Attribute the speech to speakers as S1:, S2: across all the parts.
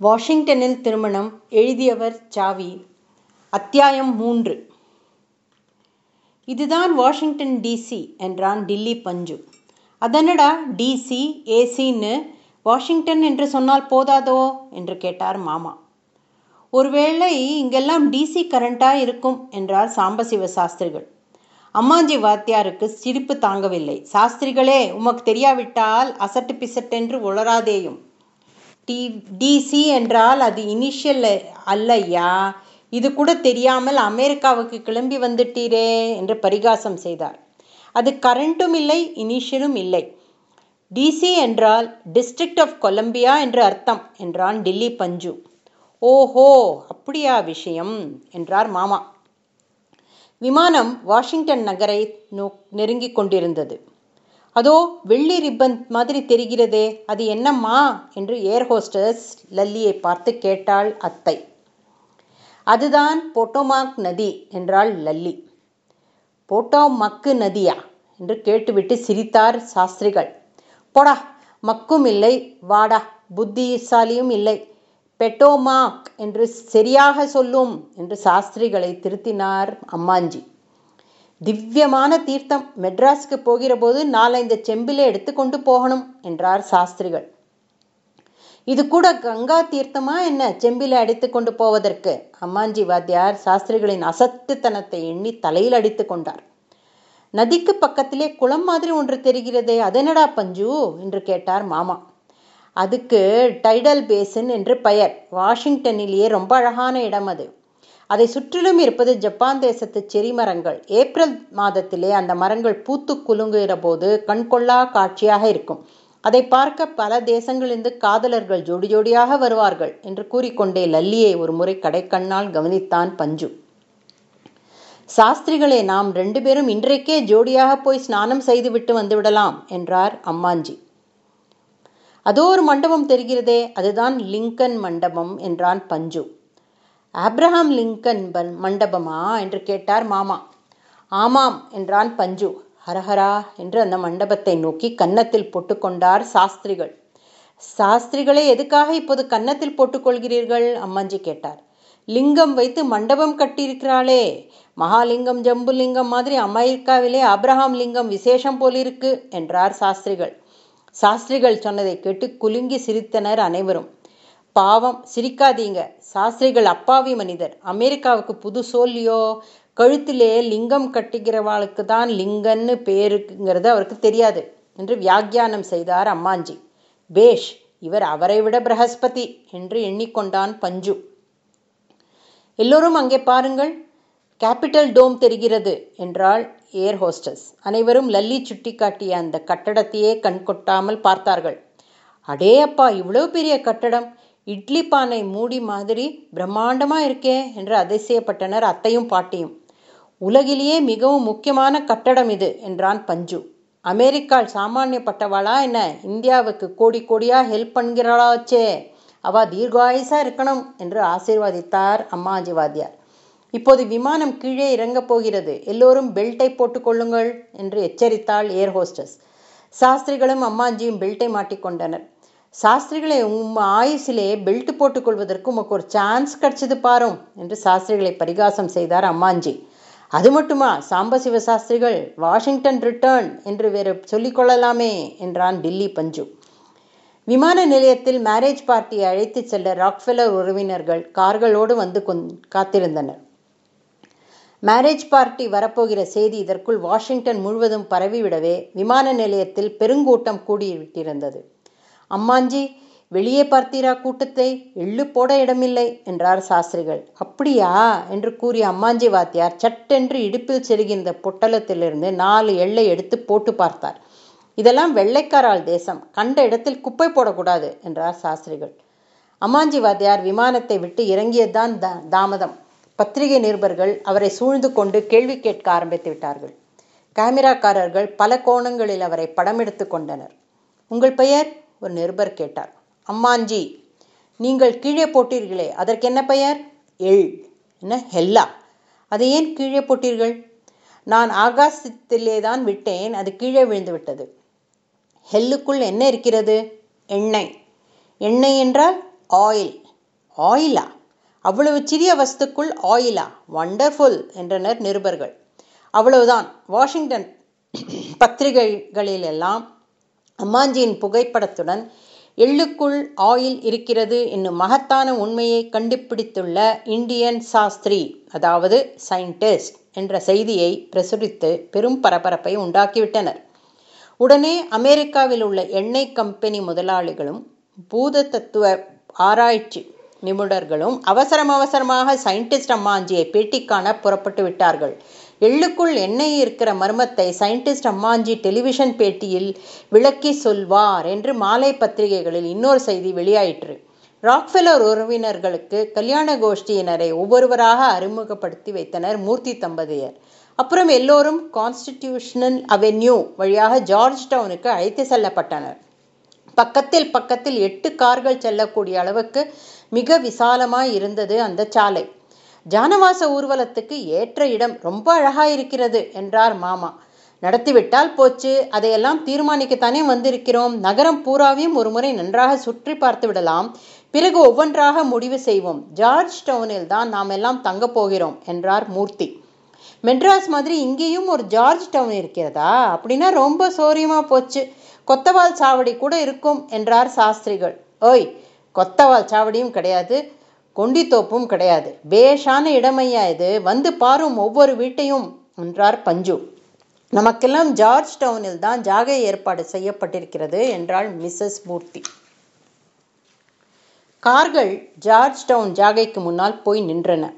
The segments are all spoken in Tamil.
S1: வாஷிங்டனில் திருமணம் எழுதியவர் சாவி. அத்தியாயம் மூன்று. இதுதான் வாஷிங்டன் டிசி என்றான் டில்லி பஞ்சு. அதனடா டிசி ஏசின்னு வாஷிங்டன் என்று சொன்னால் போதாதோ என்று கேட்டார் மாமா. ஒருவேளை இங்கெல்லாம் டிசி கரண்டாக இருக்கும் என்றார் சாம்பசிவ சாஸ்திரிகள். அம்மாஞ்சி வாத்தியாருக்கு சிரிப்பு தாங்கவில்லை. சாஸ்திரிகளே உமக்கு தெரியாவிட்டால் அசட்டு பிசட்டென்று உளராதேயும் டி டிசி என்றால் அது இனிஷியல் அல்லையா? இது கூட தெரியாமல் அமெரிக்காவுக்கு கிளம்பி வந்துட்டீரே என்று பரிகாசம் செய்தார். அது கரண்ட்டும் இல்லை இனிஷியலும் இல்லை. டிசி என்றால் டிஸ்ட்ரிக்ட் ஆஃப் கொலம்பியா என்று அர்த்தம் என்றான் டில்லி பஞ்சு. ஓஹோ அப்படியா விஷயம் என்றார் மாமா. விமானம் வாஷிங்டன் நகரை நோ நெருங்கிக் கொண்டிருந்தது. அதோ வெள்ளி ரிப்பன் மாதிரி தெரிகிறதே அது என்னம்மா? என்று ஏர் ஹோஸ்டஸ் லல்லியை பார்த்து கேட்டாள் அத்தை. அதுதான் போட்டோமாக் நதி என்றாள் லல்லி. போட்டோமக்கு நதியா? என்று கேட்டுவிட்டு சிரித்தார் சாஸ்திரிகள். போடா மக்கும் இல்லை வாடா புத்திசாலியும் இல்லை. பெட்டோமாக் என்று சரியாக சொல்லும் என்று சாஸ்திரிகளை திருத்தினார் அம்மாஞ்சி. திவ்யமான தீர்த்தம் மெட்ராஸுக்கு போகிறபோது நாலஞ்சு செம்பிலே எடுத்துக்கொண்டு போகணும் என்றார் சாஸ்திரிகள். இது கூட கங்கா தீர்த்தமா என்ன செம்பில அடித்து கொண்டு போவதற்கு? அம்மாஞ்சி வாத்தியார் சாஸ்திரிகளின் அசத்துத்தனத்தை எண்ணி தலையில் அடித்து கொண்டார். நதிக்கு பக்கத்திலே குளம் மாதிரி ஒன்று தெரிகிறதே அதெனடா பஞ்சு? என்று கேட்டார் மாமா. அதுக்கு டைடல் பேசன் என்று பெயர். வாஷிங்டனிலேயே ரொம்ப அழகான இடம் அது. அதை சுற்றிலும் இருப்பது ஜப்பான் தேசத்து செரி மரங்கள் ஏப்ரல் மாதத்திலே அந்த மரங்கள் பூத்து குலுங்குகிற போது கண்கொள்ளா காட்சியாக இருக்கும். அதை பார்க்க பல தேசங்களிலிருந்து காதலர்கள் ஜோடி ஜோடியாக வருவார்கள் என்று கூறிக்கொண்டே லல்லியை ஒரு முறை கடைக்கண்ணால் கவனித்தான் பஞ்சு. சாஸ்திரிகளே நாம் ரெண்டு பேரும் இன்றைக்கே ஜோடியாக போய் ஸ்நானம் செய்துவிட்டு வந்துவிடலாம் என்றார் அம்மாஞ்சி. அதோ ஒரு மண்டபம் தெரிகிறதே அதுதான் லிங்கன் மண்டபம் என்றான் பஞ்சு. ஆப்ரஹாம் லிங்கன் மண்டபமா என்று கேட்டார் மாமா. ஆமாம் என்றான் பஞ்சு. ஹரஹரா என்று அந்த மண்டபத்தை நோக்கி கன்னத்தில் போட்டுக்கொண்டார் சாஸ்திரிகள். சாஸ்திரிகளை எதுக்காக இப்போது கன்னத்தில் போட்டுக்கொள்கிறீர்கள் அம்மாஞ்சி கேட்டார். லிங்கம் வைத்து மண்டபம் கட்டியிருக்கிறாளே. மகாலிங்கம் ஜம்புலிங்கம் மாதிரி அமெரிக்காவிலே அப்ரஹாம் லிங்கம் விசேஷம் போலிருக்கு என்றார் சாஸ்திரிகள். சாஸ்திரிகள் சொன்னதை கேட்டு குலுங்கி சிரித்தனர் அனைவரும். பாவம். சிரிக்காதீங்க. சாஸ்திரிகள் அப்பாவி மனிதர். அமெரிக்காவுக்கு புது சோல்லியோ கழுத்திலே லிங்கம் கட்டுகிறவாளுக்கு தான் லிங்கன்னு பேருங்கிறது அவருக்கு தெரியாது என்று வியாக்கியானம் செய்தார் அம்மாஞ்சி. பேஷ் இவர் அவரை விட பிரகஸ்பதி என்று எண்ணிக்கொண்டான் பஞ்சு. எல்லோரும் அங்கே பாருங்கள். கேபிட்டல் டோம் தெரிகிறது என்றாள் ஏர் ஹோஸ்டஸ். அனைவரும் லல்லி சுட்டி காட்டிய அந்த கட்டடத்தையே கண்கொட்டாமல் பார்த்தார்கள். அடே அப்பா இவ்வளவு பெரிய கட்டடம். இட்லி பானை மூடி மாதிரி பிரம்மாண்டமாக இருக்கே என்று அதிசயப்பட்டனர் அத்தையும் பாட்டியும். உலகிலேயே மிகவும் முக்கியமான கட்டடம் இது என்றான் பஞ்சு. அமெரிக்கால் சாமானியப்பட்டவாளா என்ன? இந்தியாவுக்கு கோடி கோடியாக ஹெல்ப் பண்ணுகிறாளாச்சே அவ தீர்காயுசாக இருக்கணும் என்று ஆசீர்வாதித்தார் அம்மாஜி வாத்தியார். இப்போது விமானம் கீழே இறங்கப் போகிறது. எல்லோரும் பெல்ட்டை போட்டுக்கொள்ளுங்கள் என்று எச்சரித்தாள் ஏர் ஹோஸ்டஸ் சாஸ்திரிகளும் அம்மாஜியும் பெல்ட்டை மாட்டிக்கொண்டனர் சாஸ்திரிகளை உம் ஆயுசிலே பெல்ட் போட்டுக்கொள்வதற்கு உமக்கு ஒரு சான்ஸ் கிடைச்சது பாரும் என்று சாஸ்திரிகளை பரிகாசம் செய்தார் அம்மாஞ்சி. அது மட்டுமா? சாம்பசிவ சாஸ்திரிகள் வாஷிங்டன் ரிட்டர்ன் என்று வேறு சொல்லிக்கொள்ளலாமே என்றான் டில்லி பஞ்சு. விமான நிலையத்தில் மேரேஜ் பார்ட்டியை அழைத்துச் செல்ல ராக்ஃபெல்லர் உறவினர்கள் கார்களோடு வந்து காத்திருந்தனர். மேரேஜ் பார்ட்டி வரப்போகிற செய்தி இதற்குள் வாஷிங்டன் முழுவதும் பரவிவிடவே விமான நிலையத்தில் பெருங்கூட்டம் கூடிவிட்டிருந்தது. அம்மாஞ்சி வெளியே பார்த்தீரா கூட்டத்தை? எள்ளு போட இடமில்லை என்றார் சாஸ்திரிகள். அப்படியா? என்று கூறிய அம்மாஞ்சி வாத்தியார் சட்டென்று இடுப்பில் செருகின்ற பொட்டலத்திலிருந்து நாலு எள்ளை எடுத்து போட்டு பார்த்தார். இதெல்லாம் வெள்ளைக்காரால் தேசம். கண்ட இடத்தில் குப்பை போடக்கூடாது என்றார் சாஸ்திரிகள். அம்மாஞ்சி வாத்தியார் விமானத்தை விட்டு இறங்கியதுதான் தாமதம். பத்திரிகை நிருபர்கள் அவரை சூழ்ந்து கொண்டு கேள்வி கேட்க ஆரம்பித்து விட்டார்கள். கேமராக்காரர்கள் பல கோணங்களில் அவரை படம் எடுத்து கொண்டனர். உங்கள் பெயர்? ஒரு நிருபர் கேட்டார். அம்மாஞ்சி நீங்கள் கீழே போட்டீர்களே அதற்கு என்ன பெயர்? எள். என்ன? ஹெல்லா. அதை ஏன் கீழே போட்டீர்கள்? நான் ஆகாசத்திலே தான் விட்டேன் அது கீழே விழுந்து விட்டது ஹெல்லுக்குள் என்ன இருக்கிறது? எண்ணெய். எண்ணெய் என்றால் ஆயில். ஆயிலா? அவ்வளவு சிறிய வஸ்துக்குள் ஆயிலா? வண்டர்ஃபுல் என்றனர் நிருபர்கள். அவ்வளவுதான். வாஷிங்டன் பத்திரிகைகளிலெல்லாம் அம்மாஞ்சியின் புகைப்படத்துடன் எள்ளுக்குள் ஆயில் இருக்கிறது என்னும் மகத்தான உண்மையை கண்டுபிடித்துள்ள இந்தியன் சாஸ்திரி அதாவது சயின்டிஸ்ட் என்ற செய்தியை பிரசுரித்து பெரும் பரபரப்பை உண்டாக்கிவிட்டனர். உடனே அமெரிக்காவில் உள்ள எண்ணெய் கம்பெனி முதலாளிகளும் பூத தத்துவ ஆராய்ச்சி நிபுணர்களும் அவசரம் அவசரமாக சயின்டிஸ்ட் அம்மாஞ்சியை பேட்டி காண புறப்பட்டு விட்டார்கள். எள்ளுக்குள் எண்ணெய் இருக்கிற மர்மத்தை சயின்டிஸ்ட் அம்மாஞ்சி டெலிவிஷன் பேட்டியில் விளக்கி சொல்வார் என்று மாலை பத்திரிகைகளில் இன்னொரு செய்தி வெளியாயிற்று. ராக்ஃபெலர் உறவினர்களுக்கு கல்யாண கோஷ்டியினரை ஒவ்வொருவராக அறிமுகப்படுத்தி வைத்தனர் மூர்த்தி தம்பதியர். அப்புறம் எல்லோரும் கான்ஸ்டிடியூஷனல் அவென்யூ வழியாக ஜார்ஜ் டவுனுக்கு அழைத்து செல்லப்பட்டனர். பக்கத்தில் பக்கத்தில் எட்டு கார்கள் செல்லக்கூடிய அளவுக்கு மிக விசாலமாய் இருந்தது அந்த சாலை. ஜானவாச ஊர்வலத்துக்கு ஏற்ற இடம் ரொம்ப அழகாயிருக்கிறது என்றார் மாமா. நடத்திவிட்டால் போச்சு. அதையெல்லாம் தீர்மானிக்கத்தானே வந்திருக்கிறோம். நகரம் பூராவையும் ஒரு முறை நன்றாக சுற்றி பார்த்து விடலாம். பிறகு ஒவ்வொன்றாக முடிவு செய்வோம். ஜார்ஜ் டவுனில் தான் நாம் எல்லாம் தங்கப் போகிறோம் என்றார் மூர்த்தி. மெட்ராஸ் மாதிரி இங்கேயும் ஒரு ஜார்ஜ் டவுன் இருக்கிறதா? அப்படின்னா ரொம்ப சோரியமாக போச்சு. கொத்தவால் சாவடி கூட இருக்கும் என்றார் சாஸ்திரிகள். ஓய் கொத்தவால் சாவடியும் கிடையாது. கொண்டித்தோப்பும் கிடையாது. பேஷான இடமையா இது. வந்து பாரும் ஒவ்வொரு வீட்டையும் என்றார் பஞ்சு. நமக்கெல்லாம் ஜார்ஜ் டவுனில் தான் ஜாகை ஏற்பாடு செய்யப்பட்டிருக்கிறது என்றாள் மிஸ்ஸஸ் மூர்த்தி. கார்கள் ஜார்ஜ் டவுன் ஜாகைக்கு முன்னால் போய் நின்றன.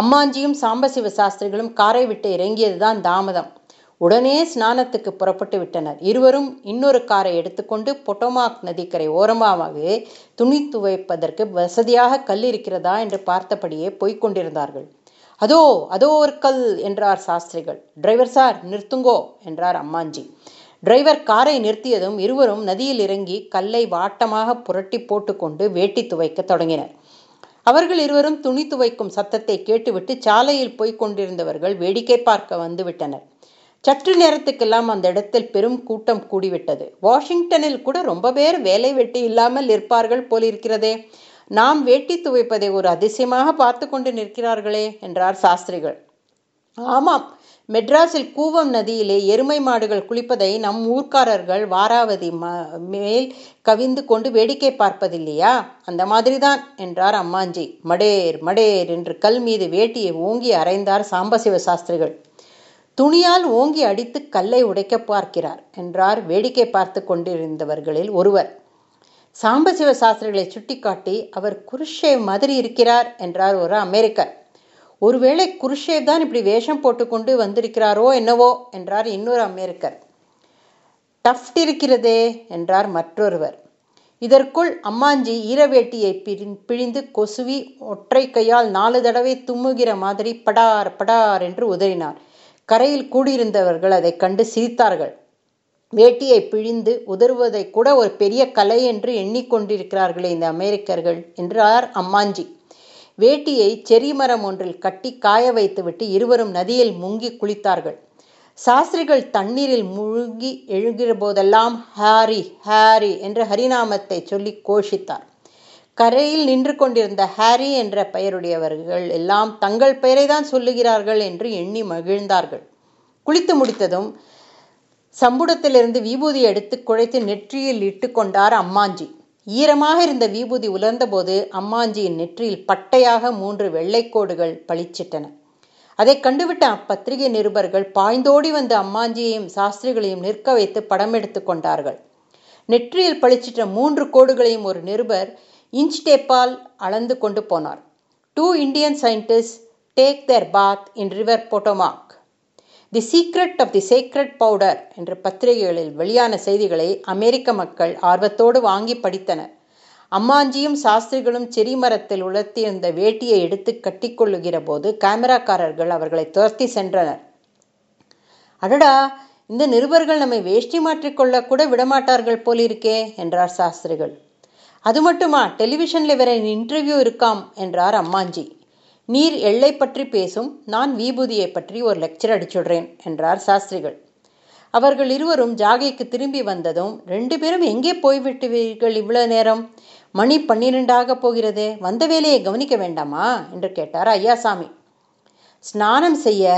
S1: அம்மாஞ்சியும் சாம்பசிவ சாஸ்திரிகளும் காரை விட்டு இறங்கியதுதான் தாமதம். உடனே ஸ்நானத்துக்கு புறப்பட்டு விட்டனர். இருவரும் இன்னொரு காரை எடுத்துக்கொண்டு பொட்டோமாக் நதிக்கரை ஓரமாக துணி துவைப்பதற்கு வசதியாக கல் இருக்கிறதா என்று பார்த்தபடியே போய்க் கொண்டிருந்தார்கள். அதோ அதோ ஒரு கல் என்றார் சாஸ்திரிகள். டிரைவர் சார் நிறுத்துங்கோ என்றார் அம்மாஞ்சி. டிரைவர் காரை நிறுத்தியதும் இருவரும் நதியில் இறங்கி கல்லை வாட்டமாக புரட்டி போட்டுக்கொண்டு வேட்டி துவைக்க தொடங்கினர். அவர்கள் இருவரும் துணி துவைக்கும் சத்தத்தை கேட்டுவிட்டு சாலையில் போய்க் கொண்டிருந்தவர்கள் வேடிக்கை பார்க்க வந்துவிட்டனர் சற்று நேரத்துக்கெல்லாம் அந்த இடத்தில் பெரும் கூட்டம் கூடிவிட்டது. வாஷிங்டனில் கூட ரொம்ப பேர் வேலை வெட்டி இல்லாமல் இருப்பார்கள் போலிருக்கிறதே. நாம் வேட்டி துவைப்பதை ஒரு அதிசயமாக பார்த்து கொண்டு நிற்கிறார்களே என்றார் சாஸ்திரிகள். ஆமாம் மெட்ராஸில் கூவம் நதியிலே எருமை மாடுகள் குளிப்பதை நம் ஊர்க்காரர்கள் வாராவதி மேல் கவிந்து கொண்டு வேடிக்கை பார்ப்பதில்லையா? அந்த மாதிரிதான் என்றார் அம்மாஞ்சி. மடேர் மடேர் என்று கல் மீது வேட்டியை ஓங்கி அரைந்தார் சாம்பசிவ சாஸ்திரிகள். துணியால் ஓங்கி அடித்து கல்லை உடைக்க பார்க்கிறார் என்றார் வேடிக்கை பார்த்து கொண்டிருந்தவர்களில் ஒருவர். சாம்பசிவ சாஸ்திரிகளை சுட்டிக்காட்டி அவர் குருஷேவ் மாதிரி இருக்கிறார் என்றார் ஒரு அமெரிக்கர். ஒருவேளை குருஷேவ் தான் இப்படி வேஷம் போட்டுக்கொண்டு வந்திருக்கிறாரோ என்னவோ என்றார் இன்னொரு அமெரிக்கர். டஃப்ட் இருக்கிறதே என்றார் மற்றொருவர். இதற்குள் அம்மாஞ்சி ஈரவேட்டியை பிழிந்து கொசுவி ஒற்றை கையால் நாலு தடவை தும்முகிற மாதிரி படார் படார் என்று உதறினார். கரையில் கூடியிருந்தவர்கள் அதை கண்டு சிரித்தார்கள். வேட்டியை பிழிந்து உதறுவதை கூட ஒரு பெரிய கலை என்று எண்ணிக்கொண்டிருக்கிறார்களே இந்த அமெரிக்கர்கள் என்றார் அம்மாஞ்சி. வேட்டியை செரிமரம் ஒன்றில் கட்டி காய வைத்துவிட்டு இருவரும் நதியில் முங்கி குளித்தார்கள். சாஸ்திரிகள் தண்ணீரில் முழுகி எழுகிற போதெல்லாம் ஹாரி ஹாரி என்ற ஹரிநாமத்தை சொல்லி கோஷித்தார். கரையில் நின்று கொண்டிருந்த ஹாரி என்ற பெயருடையவர்கள் எல்லாம் தங்கள் பெயரை தான் சொல்லுகிறார்கள் என்று எண்ணி மகிழ்ந்தார்கள். குளித்து முடித்ததும் சம்புடத்திலிருந்து விபூதி எடுத்து குழைத்து நெற்றியில் இட்டு கொண்டார் அம்மாஞ்சி. ஈரமாக இருந்த விபூதி உலர்ந்தபோது அம்மாஞ்சியின் நெற்றியில் பட்டையாக மூன்று வெள்ளைக்கோடுகள் பளிச்சிட்டன. அதை கண்டுவிட்ட அப்பத்திரிகை நிருபர்கள் பாய்ந்தோடி வந்து அம்மாஞ்சியையும் சாஸ்திரிகளையும் நிற்க வைத்து படம் எடுத்து கொண்டார்கள். நெற்றியில் பளிச்சிட்ட மூன்று கோடுகளையும் ஒரு நிருபர் இன்ச் டேப்பால் அளந்து கொண்டு போனார். Two Indian scientist take their bath in river Potomac the secret of the sacred powder என்ற பத்திரிகைகளில் வெளியான செய்திகளை அமெரிக்க மக்கள் ஆர்வத்தோடு வாங்கி படித்தனர். அம்மாஞ்சியும் சாஸ்திரிகளும் செரி மரத்தில் உலர்த்தியிருந்த வேட்டியை எடுத்து கட்டிக்கொள்ளுகிற போது கேமராக்காரர்கள் அவர்களை துரத்தி சென்றனர். அடடா இந்த நிருபர்கள் நம்மை வேஷ்டி மாற்றிக்கொள்ள கூட விடமாட்டார்கள் போலிருக்கே என்றார் சாஸ்திரிகள். அது மட்டுமா? டெலிவிஷனில் வேற இன்டர்வியூ இருக்காம் என்றார் அம்மாஞ்சி. நீர் எள்ளை பற்றி பேசும் நான் விபூதியை பற்றி ஒரு லெக்சர் அடிச்சுடுறேன் என்றார் சாஸ்திரிகள். அவர்கள் இருவரும் ஜாகைக்கு திரும்பி வந்ததும் ரெண்டு பேரும் எங்கே போய்விட்டுவீர்கள் இவ்வளவு நேரம்? மணி பன்னிரெண்டாக போகிறதே வந்த வேலையை கவனிக்க வேண்டாமா? என்று கேட்டார் ஐயாசாமி. ஸ்நானம் செய்ய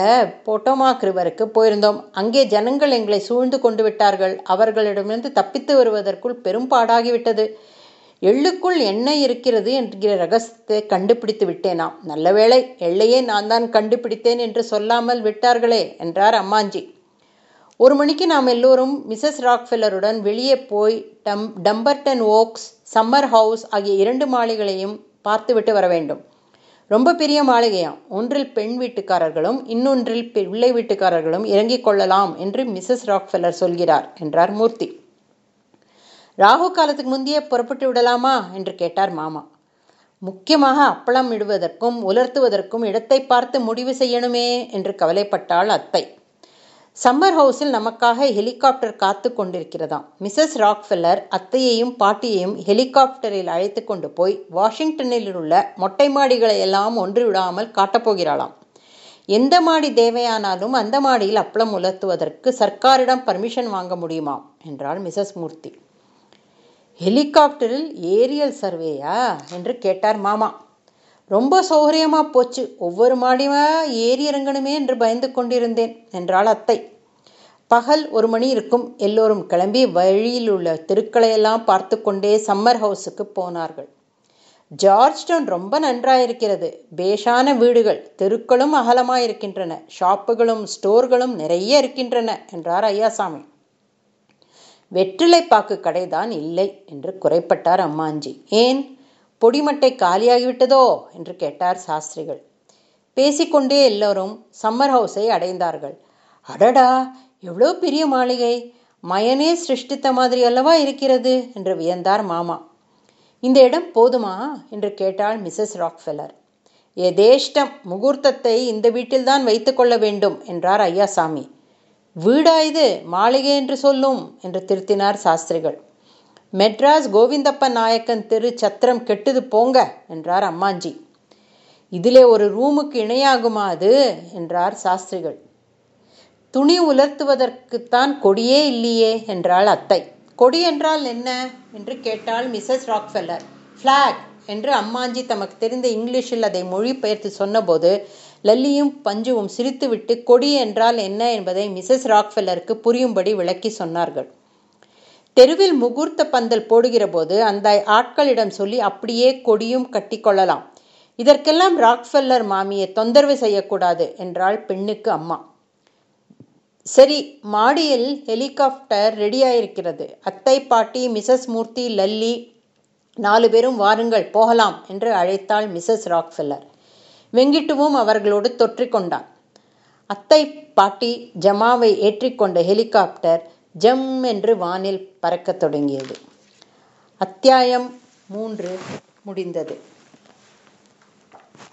S1: போட்டோமா ரிவருக்கு போயிருந்தோம். அங்கே ஜனங்கள் எங்களை சூழ்ந்து கொண்டு விட்டார்கள். அவர்களிடமிருந்து தப்பித்து வருவதற்குள் பெரும்பாடாகிவிட்டது எள்ளுக்குள் என்ன இருக்கிறது என்கிற ரகசியத்தை கண்டுபிடித்து விட்டேனாம். நல்ல வேளை எள்ளையே நான் தான் கண்டுபிடித்தேன் என்று சொல்லாமல் விட்டார்களே என்றார் அம்மாஞ்சி. ஒரு மணிக்கு நாம் எல்லோரும் மிஸ்ஸஸ் ராக்ஃபெல்லருடன் வெளியே போய் டம் டம்பர்டன் ஓக்ஸ் சம்மர் ஹவுஸ் ஆகிய இரண்டு மாளிகளையும் பார்த்துவிட்டு வர வேண்டும். ரொம்ப பெரிய மாளிகையாம். ஒன்றில் பெண் வீட்டுக்காரர்களும் இன்னொன்றில் பிள்ளை வீட்டுக்காரர்களும் இறங்கிக் கொள்ளலாம் என்று மிஸ்ஸஸ் ராக்ஃபெல்லர் சொல்கிறார் என்றார் மூர்த்தி. ராகு காலத்துக்கு முந்தையே புறப்பட்டு விடலாமா என்று கேட்டார் மாமா. முக்கியமாக அப்பளம் இடுவதற்கும் உலர்த்துவதற்கும் இடத்தை பார்த்து முடிவு செய்யணுமே என்று கவலைப்பட்டாள் அத்தை. சம்மர் ஹவுஸில் நமக்காக ஹெலிகாப்டர் காத்து கொண்டிருக்கிறதாம். மிஸ்ஸஸ் ராக்ஃபெல்லர் அத்தையையும் பாட்டியையும் ஹெலிகாப்டரில் அழைத்து கொண்டு போய் வாஷிங்டனில் உள்ள மொட்டை மாடிகளை எல்லாம் ஒன்று விடாமல் காட்டப்போகிறாளாம் எந்த மாடி தேவையானாலும் அந்த மாடியில் அப்பளம் உலர்த்துவதற்கு சர்க்காரிடம் பர்மிஷன் வாங்க முடியுமாம் என்றாள் மிஸ்ஸஸ் மூர்த்தி. ஹெலிகாப்டரில் ஏரியல் சர்வேயா? என்று கேட்டார் மாமா. ரொம்ப சௌகரியமாக போச்சு. ஒவ்வொரு மாடியுமா ஏறி இறங்கணுமே என்று பயந்து கொண்டிருந்தேன் என்றாள் அத்தை. பகல் ஒரு மணி இருக்கும். எல்லோரும் கிளம்பி வழியில் உள்ள தெருக்களையெல்லாம் பார்த்து கொண்டே சம்மர் ஹவுஸுக்கு போனார்கள். ஜார்ஜ் டவுன் ரொம்ப நன்றாயிருக்கிறது. பேஷான வீடுகள் தெருக்களும் அகலமாயிருக்கின்றன. ஷாப்புகளும் ஸ்டோர்களும் நிறைய இருக்கின்றன என்றார் ஐயாசாமி. வெற்றிலை பாக்கு கடைதான் இல்லை என்று குறைப்பட்டார் அம்மாஞ்சி. ஏன்? பொடிமட்டை காலியாகிவிட்டதோ? என்று கேட்டார் சாஸ்திரிகள். பேசிக்கொண்டே எல்லோரும் சம்மர் ஹவுஸை அடைந்தார்கள். அடடா! எவ்வளோ பெரிய மாளிகை! மயனே சிருஷ்டித்த மாதிரி அல்லவா இருக்கிறது? என்று வியந்தார் மாமா. இந்த இடம் போதுமா? என்று கேட்டாள் மிஸ்ஸஸ் ராக்ஃபெல்லர். எதேஷ்டம் முகூர்த்தத்தை இந்த வீட்டில்தான் வைத்துக்கொள்ள வேண்டும் என்றார் ஐயாசாமி வீடா இது? மாளிகை என்று சொல்லும் என்று திருத்தினார் சாஸ்திரிகள். மெட்ராஸ் கோவிந்தப்ப நாயக்கன் தெரு சத்திரம் கெட்டுது போங்க என்றார் அம்மாஞ்சி. இதிலே ஒரு ரூமுக்கு இணையாகுமா அது? என்றார் சாஸ்திரிகள். துணி உலர்த்துவதற்குத்தான் கொடியே இல்லையே என்றாள் அத்தை. கொடி என்றால் என்ன? என்று கேட்டாள் மிஸ்ஸஸ் ராக்ஃபெல்லர். ஃப்ளாக் என்று அம்மாஞ்சி தமக்கு தெரிந்த இங்கிலீஷில் அதை மொழிபெயர்த்து சொன்னபோது லல்லியும் பஞ்சுவும் சிரித்துவிட்டு கொடி என்றால் என்ன? என்பதை மிசஸ் ராக்ஃபெல்லருக்கு புரியும்படி விளக்கி சொன்னார்கள். தெருவில் முகூர்த்த பந்தல் போடுகிற போது அந்த ஆட்களிடம் சொல்லி அப்படியே கொடியும் கட்டிக்கொள்ளலாம் இதற்கெல்லாம் ராக்ஃபெல்லர் மாமியை தொந்தரவு செய்யக்கூடாது என்றாள் பெண்ணுக்கு அம்மா. சரி மாடியில் ஹெலிகாப்டர் ரெடியாயிருக்கிறது. அத்தை பாட்டி மிசஸ் மூர்த்தி லல்லி நாலு பேரும் வாருங்கள் போகலாம் என்று அழைத்தாள் மிசஸ் ராக்ஃபெல்லர். வெங்கிட்டுவும் அவர்களோடு தொற்றிக்கொண்டான். அத்தை பாட்டி ஜமாவை ஏற்றிக்கொண்ட ஹெலிகாப்டர் ஜம் என்று வானில் பறக்கத் தொடங்கியது. அத்தியாயம் மூன்று முடிந்தது.